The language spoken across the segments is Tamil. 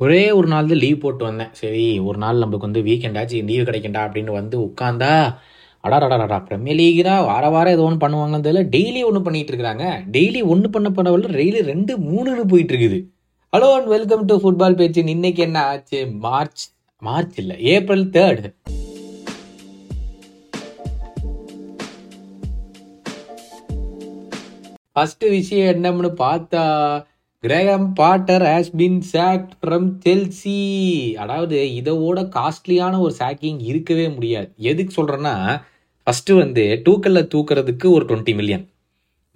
ஒரே ஒரு நாள் தான் லீவ் போட்டு வந்தேன். சரி ஒரு நாள் நமக்கு வந்து வீக்கெண்ட் ஆச்சு லீவ் கிடைக்கண்டா அப்படின்னு வந்து உட்காந்தா அடாடாடாடா பிரீமியர் லீக்னா வார வாரம் ஏதோ ஒன்று பண்ணுவாங்கன்னு தெரியல டெய்லி ஒன்று பண்ணிட்டு இருக்காங்க டெய்லி ஒன்று பண்ண பண்ணவில்லை டெய்லி ரெண்டு மூணுன்னு போயிட்டு இருக்குது. Hello and welcome to football பேச்சு. இன்னைக்கு என்ன ஆச்சு? மார்ச் மார்ச் இல்லை ஏப்ரல் தேர்ட் ஃபஸ்ட்டு விஷயம் என்னம்னு பார்த்தா Graham Potter has been sacked from Chelsea அதாவது இதோட காஸ்ட்லியான ஒரு சாக்கிங் இருக்கவே முடியாது. எதுக்கு சொல்கிறேன்னா ஃபஸ்ட்டு வந்து டூக்கல்ல தூக்குறதுக்கு ஒரு டுவெண்ட்டி மில்லியன்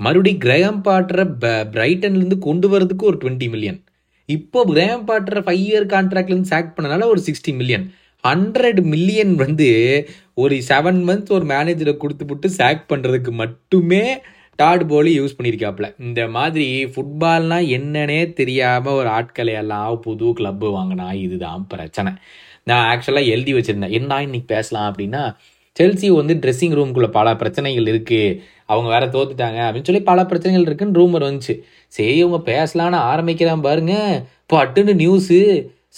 மறுபடி கிரேகம் பாட்டரை பிரைட்டன்லேருந்து கொண்டு வரதுக்கு ஒரு டுவெண்ட்டி மில்லியன் இப்போ கிரேகம் பாட்டரை ஃபைவ் இயர் கான்ட்ராக்ட்லேருந்து சாக் பண்ணனால ஒரு சிக்ஸ்டி மில்லியன் ஹண்ட்ரட் மில்லியன் வந்து ஒரு செவன் மந்த்ஸ் ஒரு மேனேஜரை கொடுத்துப்புட்டு சாக் பண்ணுறதுக்கு மட்டுமே டாட் போலி யூஸ் பண்ணியிருக்காப்புல இந்த மாதிரி ஃபுட்பால்னா என்னன்னே தெரியாமல் ஒரு ஆட்களை எல்லாம் புது கிளப்பு வாங்கினா இதுதான் பிரச்சனை. நான் ஆக்சுவலாக எழுதி வச்சுருந்தேன். என்ன இன்னைக்கு பேசலாம் அப்படின்னா செல்சி வந்து ட்ரெஸ்ஸிங் ரூம்குள்ள பல பிரச்சனைகள் இருக்கு. அவங்க வேற தோத்துட்டாங்க அப்படின்னு சொல்லி பல பிரச்சனைகள் இருக்குன்னு ரூமர் வந்துச்சு. சரி இவங்க பேசலான்னு ஆரம்பிக்கிறான் பாருங்க. பட்டுன்னு நியூஸு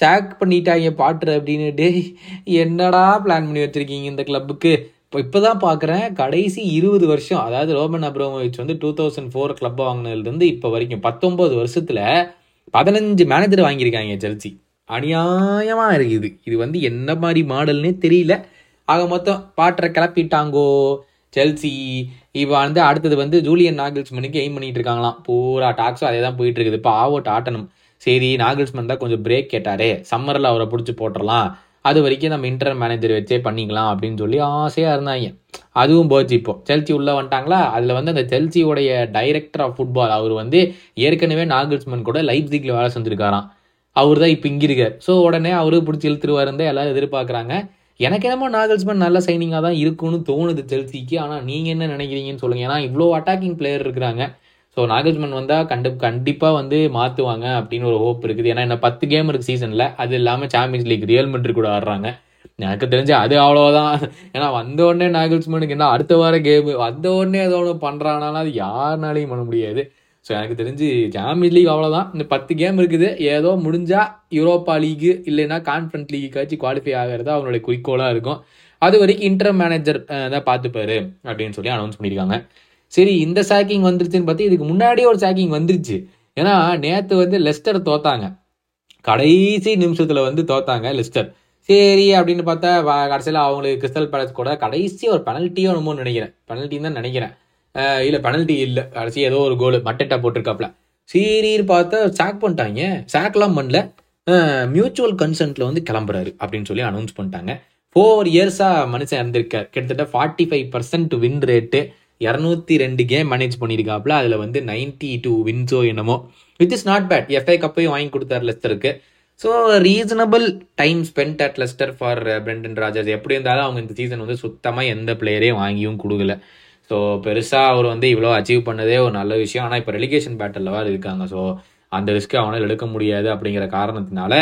சேக் பண்ணிட்டாங்க பாட்டுரு அப்படின்னு. டேய் என்னடா பிளான் பண்ணி வச்சிருக்கீங்க இந்த கிளப்புக்கு இப்போ இப்போ தான் பார்க்குறேன் கடைசி இருபது வருஷம் அதாவது ரோமன் அப்ரோமோவிச் வந்து டூ தௌசண்ட் ஃபோர் கிளப் வாங்கினதுலேருந்து இப்போ வரைக்கும் பத்தொம்போது வருஷத்தில் பதினஞ்சு மேனேஜர் வாங்கியிருக்காங்க ஜெல்சி அநியாயமாக இருக்குது. இது வந்து என்ன மாதிரி மாடல்னே தெரியல. ஆக மொத்தம் பாட்டரை கிளப்பிட்டாங்கோ செல்சி இப்போ வந்து அடுத்தது வந்து ஜூலியன் நாகில்ஸ்மனுக்கு எய்ம் பண்ணிகிட்டு இருக்காங்களாம். பூரா டாக்ஸும் அதே தான் போயிட்டு இருக்குது. இப்போ ஆவோட் ஆட்டணும். சரி நாகில்ஸ்மன் தான் கொஞ்சம் பிரேக் கேட்டாரே. சம்மரில் அவரை பிடிச்சி போட்டுடலாம் அது வரைக்கும் நம்ம இன்டர் மேனேஜர் வச்சே பண்ணிக்கலாம் அப்படின்னு சொல்லி ஆசையாக இருந்தாங்க. அதுவும் போச்சு இப்போ. செல்சி உள்ளே வந்துட்டாங்களா? அதில் வந்து அந்த செல்சியோடைய டைரக்டர் ஆஃப் ஃபுட்பால் அவர் வந்து ஏற்கனவே நாகல்ஸ்மன் கூட லைப்ஸிக்கில் வேலை செஞ்சுருக்காராம். அவர் தான் இப்போ இங்கே இருக்கார். ஸோ உடனே அவரு பிடிச்சி இழுத்துருவாருந்தே எல்லாரும் எதிர்பார்க்குறாங்க. எனக்கு என்னமோ நாகல்ஸ்மன் நல்ல சைனிங்காக தான் இருக்கும்னு தோணுது செல்சிக்கு ஆனால் நீங்கள் என்ன நினைக்கிறீங்கன்னு சொல்லுங்கள் ஏன்னா இவ்வளோ அட்டாக்கிங் பிளேயர் இருக்கிறாங்க. ஸோ நாகல்ஸ்மன் வந்தால் கண்டு கண்டிப்பாக வந்து மாற்றுவாங்க அப்படின்னு ஒரு ஹோப் இருக்குது. ஏன்னா என்ன பத்து கேம் இருக்குது சீசனில் அது இல்லாமல் சாம்பியன்ஸ் லீக் ரியல் மட்ரிக் கூட ஆடுறாங்க. எனக்கு தெரிஞ்சு அது அவ்வளோதான் ஏன்னா வந்த உடனே நாகல்ஸ்மனுக்கு என்ன அடுத்த வார கேம் வந்த உடனே ஏதோ ஒன்று பண்ணுறானாலும் அது யாருனாலையும் பண்ண முடியாது. ஸோ எனக்கு தெரிஞ்சு சாம்பியன்ஸ் லீக் அவ்வளோதான் இந்த பத்து கேம் இருக்குது. ஏதோ முடிஞ்சால் யூரோப்பா லீகு இல்லைன்னா கான்ஃபரன்ஸ் லீக்குக்காச்சும் குவாலிஃபை ஆகிறது அவங்களுடைய குறிக்கோளாக இருக்கும். அது வரைக்கும் இன்டர் மேனேஜர் தான் பார்த்துப்பாரு அப்படின்னு சொல்லி அனௌன்ஸ் பண்ணியிருக்காங்க. சரி இந்த சாக்கிங் வந்துருச்சுன்னு பார்த்து இதுக்கு முன்னாடியே ஒரு சாக்கிங் வந்துருச்சு. ஏன்னா நேற்று வந்து லெஸ்டர் தோத்தாங்க. கடைசி நிமிஷத்தில் வந்து தோத்தாங்க லெஸ்டர். சரி அப்படின்னு பார்த்தா கடைசியில் அவங்களுக்கு கிறிஸ்டல் பேலஸ் கூட கடைசி ஒரு பெனல்ட்டியோ என்னமோ நினைக்கிறேன். பெனல்ட்டின்னு தான் நினைக்கிறேன். இல்லை பெனல்ட்டி இல்லை. கடைசி ஏதோ ஒரு கோல் மட்டட்டா போட்டிருக்காப்ல. சீரின்னு பார்த்தா சாக் பண்ணிட்டாங்க. சாக்லாம் பண்ணல. மியூச்சுவல் கன்சென்ட்ல வந்து கிளம்புறாரு அப்படின்னு சொல்லி அனௌன்ஸ் பண்ணிட்டாங்க. ஃபோர் இயர்ஸாக மனுஷன் இறந்திருக்கார். கிட்டத்தட்ட forty five percent win rate இரநூத்தி ரெண்டு கேம் மேனேஜ் பண்ணியிருக்காப்புல அதில் வந்து நைன்டி டூ வின்ஸோ என்னமோ. With is not bad FA கப்பையும் வாங்கி கொடுத்தார் லெஸ்டருக்கு. So reasonable time spent at Leicester for Brendan Rodgers எப்படி இருந்தாலும் அவங்க இந்த சீசன் வந்து சுத்தமாக எந்த பிளேயரையும் வாங்கியும் கொடுக்கல. ஸோ பெருசாக அவர் வந்து இவ்வளோ அச்சீவ் பண்ணதே ஒரு நல்ல விஷயம். ஆனால் இப்போ ரெலிகேஷன் பேட்டலில் வேறு இருக்காங்க. ஸோ அந்த ரிஸ்க்கை அவனால் எடுக்க முடியாது அப்படிங்கிற காரணத்தினால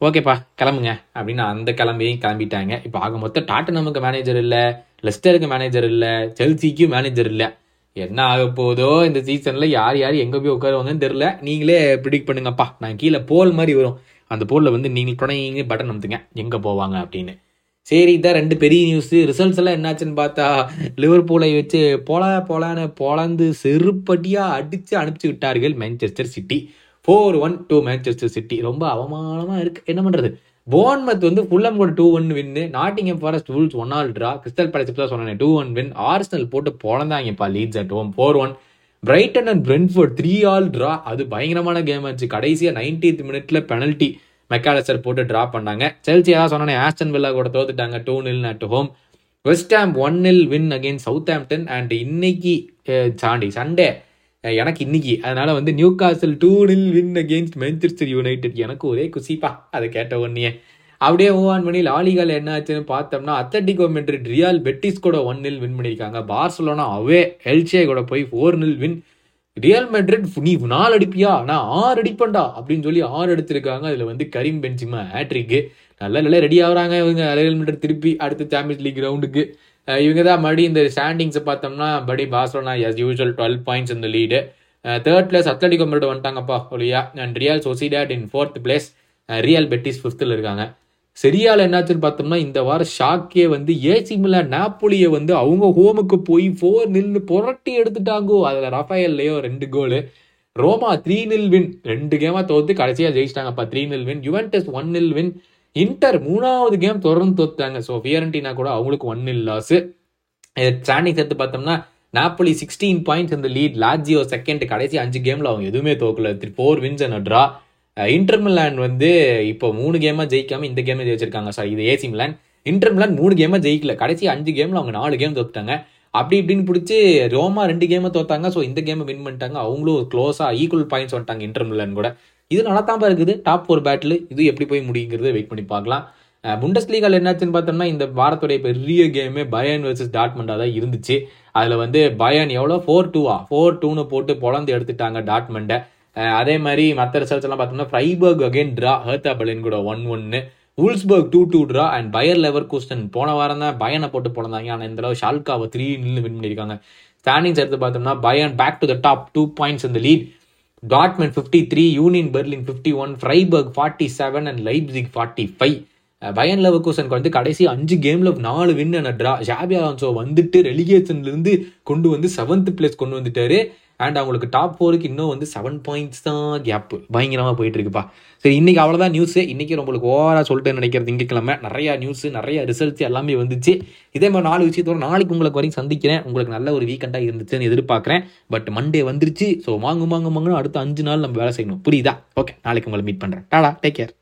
ஓகேப்பா கிளம்புங்க அப்படின்னு அந்த கிளம்பியும் கிளம்பிட்டாங்க. இப்போ ஆக மொத்தம் டாட்டு நமக்கு மேனேஜர் இல்லை. லெஸ்டருக்கு மேனேஜர் இல்லை செல்சிக்கும் மேனேஜர் இல்லை. என்ன ஆக போதோ இந்த சீசனில் யார் யார் எங்கே போய் உட்காருவாங்கன்னு தெரில நீங்களே ப்ரிடிக் பண்ணுங்கப்பா. நான் கீழே போல் மாதிரி வரும். அந்த போலில் வந்து நீங்கள் துணைங்க பட்டன் அமுத்துங்க. எங்கே போவாங்க அப்படின்னு. சரி இதான் ரெண்டு பெரிய நியூஸ் ரிசல்ட்ஸ் எல்லாம் என்னாச்சுன்னு பார்த்தா லிவர்பூலை வச்சு போல போலான்னு பொழந்து செருப்படியாக அடித்து அனுப்பிச்சு விட்டார்கள் Manchester City four one to Manchester City ரொம்ப அவமானமாக இருக்குது என்ன பண்ணுறது போன்மத் வந்து ஃபுல்லம் கூட two one win Nottingham Forest rules one all draw Crystal Palace தான் சொன்னேன் டூ ஒன் வின் ஆர்ஸ்னல் போட்டு பொழந்தாங்கப்பா Leeds at home four one Brighton and Brentford three all draw அது பயங்கரமான கேம் ஆச்சு. கடைசியாக நைன்டீத் மினிட்ல பெனல்ட்டி மெக்காலசர் போட்டு ட்ரா பண்ணாங்க. செல்சி அதான் சொன்னேன் ஆஸ்டன் வில்லா கூட தோத்துட்டாங்க two nil at home West Ham one nil win again Southampton and இன்னைக்கு சாண்டி சண்டே எனக்கு இன்னைக்கு. அதனால வந்து Newcastle two nil win against Manchester United எனக்கு ஒரே குசிப்பா. அதை கேட்ட உடனே அப்படியே ஓவான் ஆன் பண்ணி லாலிகால் என்ன ஆச்சுன்னு பார்த்தோம்னா அத்தட்டிகோ மெட்ரிட் ரியால் பெட்டிஸ் கூட ஒன் நில் வின் பண்ணியிருக்காங்க பார்சலோனா அவே எல்சே கூட போய் four nil win real Madrid நீ நாலு அடிப்பியா? நான் ஆறு அடிப்பேன்டா அப்படின்னு சொல்லி ஆறு எடுத்திருக்காங்க. அதில் வந்து கரீம் பென்சிமா ஹேட்ரிக்கு நல்ல நல்ல ரெடி ஆகுறாங்க இவங்க. ரியல் மெட்ரிட் திருப்பி அடுத்த சாம்பியன்ஸ் லீக் கிரவுண்டுக்கு இவங்க தான் மறுபடியும் இந்த ஸ்டாண்டிங்ஸை பார்த்தோம்னா படி Barcelona as usual twelve points இந்த lead third place Atletico Madrid வந்துட்டாங்கப்பா ஒலியா and Real Sociedad in fourth place Real Betis ஃபிஃப்த்தில் இருக்காங்க. சரியால என்னாச்சுன்னு பார்த்தோம்னா இந்த வாரம் ஷாக்கே வந்து ஏசி மிலான் நாப்போலியை வந்து அவங்க ஹோமுக்கு போய் ஃபோர் நில்னு புரட்டி எடுத்துட்டாங்கோ. அதில் ரஃபேல்லையோ ரெண்டு கோலு ரோமா த்ரீ நில் வின் ரெண்டு கேமாக தோற்று கடைசியாக ஜெயிச்சிட்டாங்கப்பா three nil win Juventus one nil win Inter மூணாவது கேம் தொடர்ந்து தோத்தாங்க ஸோ ஃபியரண்டினா கூட அவங்களுக்கு ஒன் நில் லாஸ் ஸ்டாண்டிங் சேர்த்து பார்த்தோம்னா நாப்பலி சிக்ஸ்டீன் பாயிண்ட்ஸ் இந்த லீட் லாஜியோ செகண்ட் கடைசி அஞ்சு கேமில் அவங்க எதுவுமே தோக்கல. Four wins and draw Inter Milan வந்து இப்போ மூணு கேமாக ஜெயிக்காம இந்த கேமே ஜெயிச்சிருக்காங்க. சாரி இது ஏசி மிலான் இன்டர் மிலான் மூணு கேமா ஜெயிக்கல. கடைசி அஞ்சு கேமில் அவங்க நாலு கேம் தோத்துட்டாங்க. அப்படி இப்படின்னு பிடிச்சி ரோமா ரெண்டு கேமை தோத்தாங்க. ஸோ இந்த கேமை வின் பண்ணிட்டாங்க. அவங்களும் க்ளோஸாக ஈக்குவல் பாயிண்ட்ஸ் வந்துட்டாங்க இன்டர்மில்லன் கூட. இது நல்லா தான் இருக்குது. டாப் ஃபோர் பேட்டில் இது எப்படி போய் முடியுங்கிறத வெயிட் பண்ணி பார்க்கலாம். புண்டஸ் லீகால் என்னாச்சுன்னு பார்த்தோம்னா இந்த வாரத்துடைய பெரிய கேமே பயன் வர்சஸ் டாட்மண்டாக தான் இருந்துச்சு. அதில் வந்து பயன் எவ்வளோ? ஃபோர் டூவா ஃபோர் டூன்னு போட்டு பொழந்து எடுத்துட்டாங்க டாட்மண்டை அதே மாதிரி மற்ற ரிசல்ட்ஸ் எல்லாம் பார்த்தோம்னா Freiburg again draw Hertha Berlin கூட ஒன் ஒன்னு Wolfsburg two two draw and Bayer Leverkusen போன வாரம் தான் பயனை போட்டு போனாங்க ஆனால் இந்த தடவை ஷால்காவை த்ரீ நின்று வின் பண்ணியிருக்காங்க. ஸ்டாண்டிங்ஸ் எடுத்து பார்த்தோம்னா Bayern back to the top two points இந்த lead Dortmund fifty three Union Berlin fifty one Freiburg forty seven and Leipzig forty five Bayer லெவர்கூசனுக்கு வந்து கடைசி அஞ்சு கேம்ல நாலு win and draw Xabi Alonso வந்துட்டு ரெலிகேஷன்ல இருந்து கொண்டு வந்து செவன்த் பிளேஸ் கொண்டு வந்துட்டாரு. அண்ட் அவங்களுக்கு டாப் ஃபோருக்கு இன்னும் வந்து செவன் பாயிண்ட்ஸ் தான் கேப்பு பயங்கரமாக போயிட்டு இருக்குப்பா சரி இன்னைக்கு அவ்வளோதான் நியூஸு இன்னைக்கு உங்களுக்கு ஓவரா சொல்லிட்டு நினைக்கிறது திங்கக்கிழமை நிறையா நியூஸு நிறைய ரிசல்ட்ஸ் எல்லாமே வந்துச்சு. இதே மாதிரி நாலு விஷயத்தோட நாளைக்கு உங்களுக்கு வரையும் சந்திக்கிறேன். உங்களுக்கு நல்ல ஒரு வீக்கெண்டாக இருந்துச்சுன்னு எதிர்பார்க்குறேன். பட் மண்டே வந்துருச்சு. ஸோ வாங்கு வாங்க வாங்கன்னு அடுத்த அஞ்சு நாள் நம்ம வேலை செய்யணும். புரியுதா? ஓகே நாளைக்கு உங்களை மீட் பண்ணுறேன் டாடா டேக் கேர்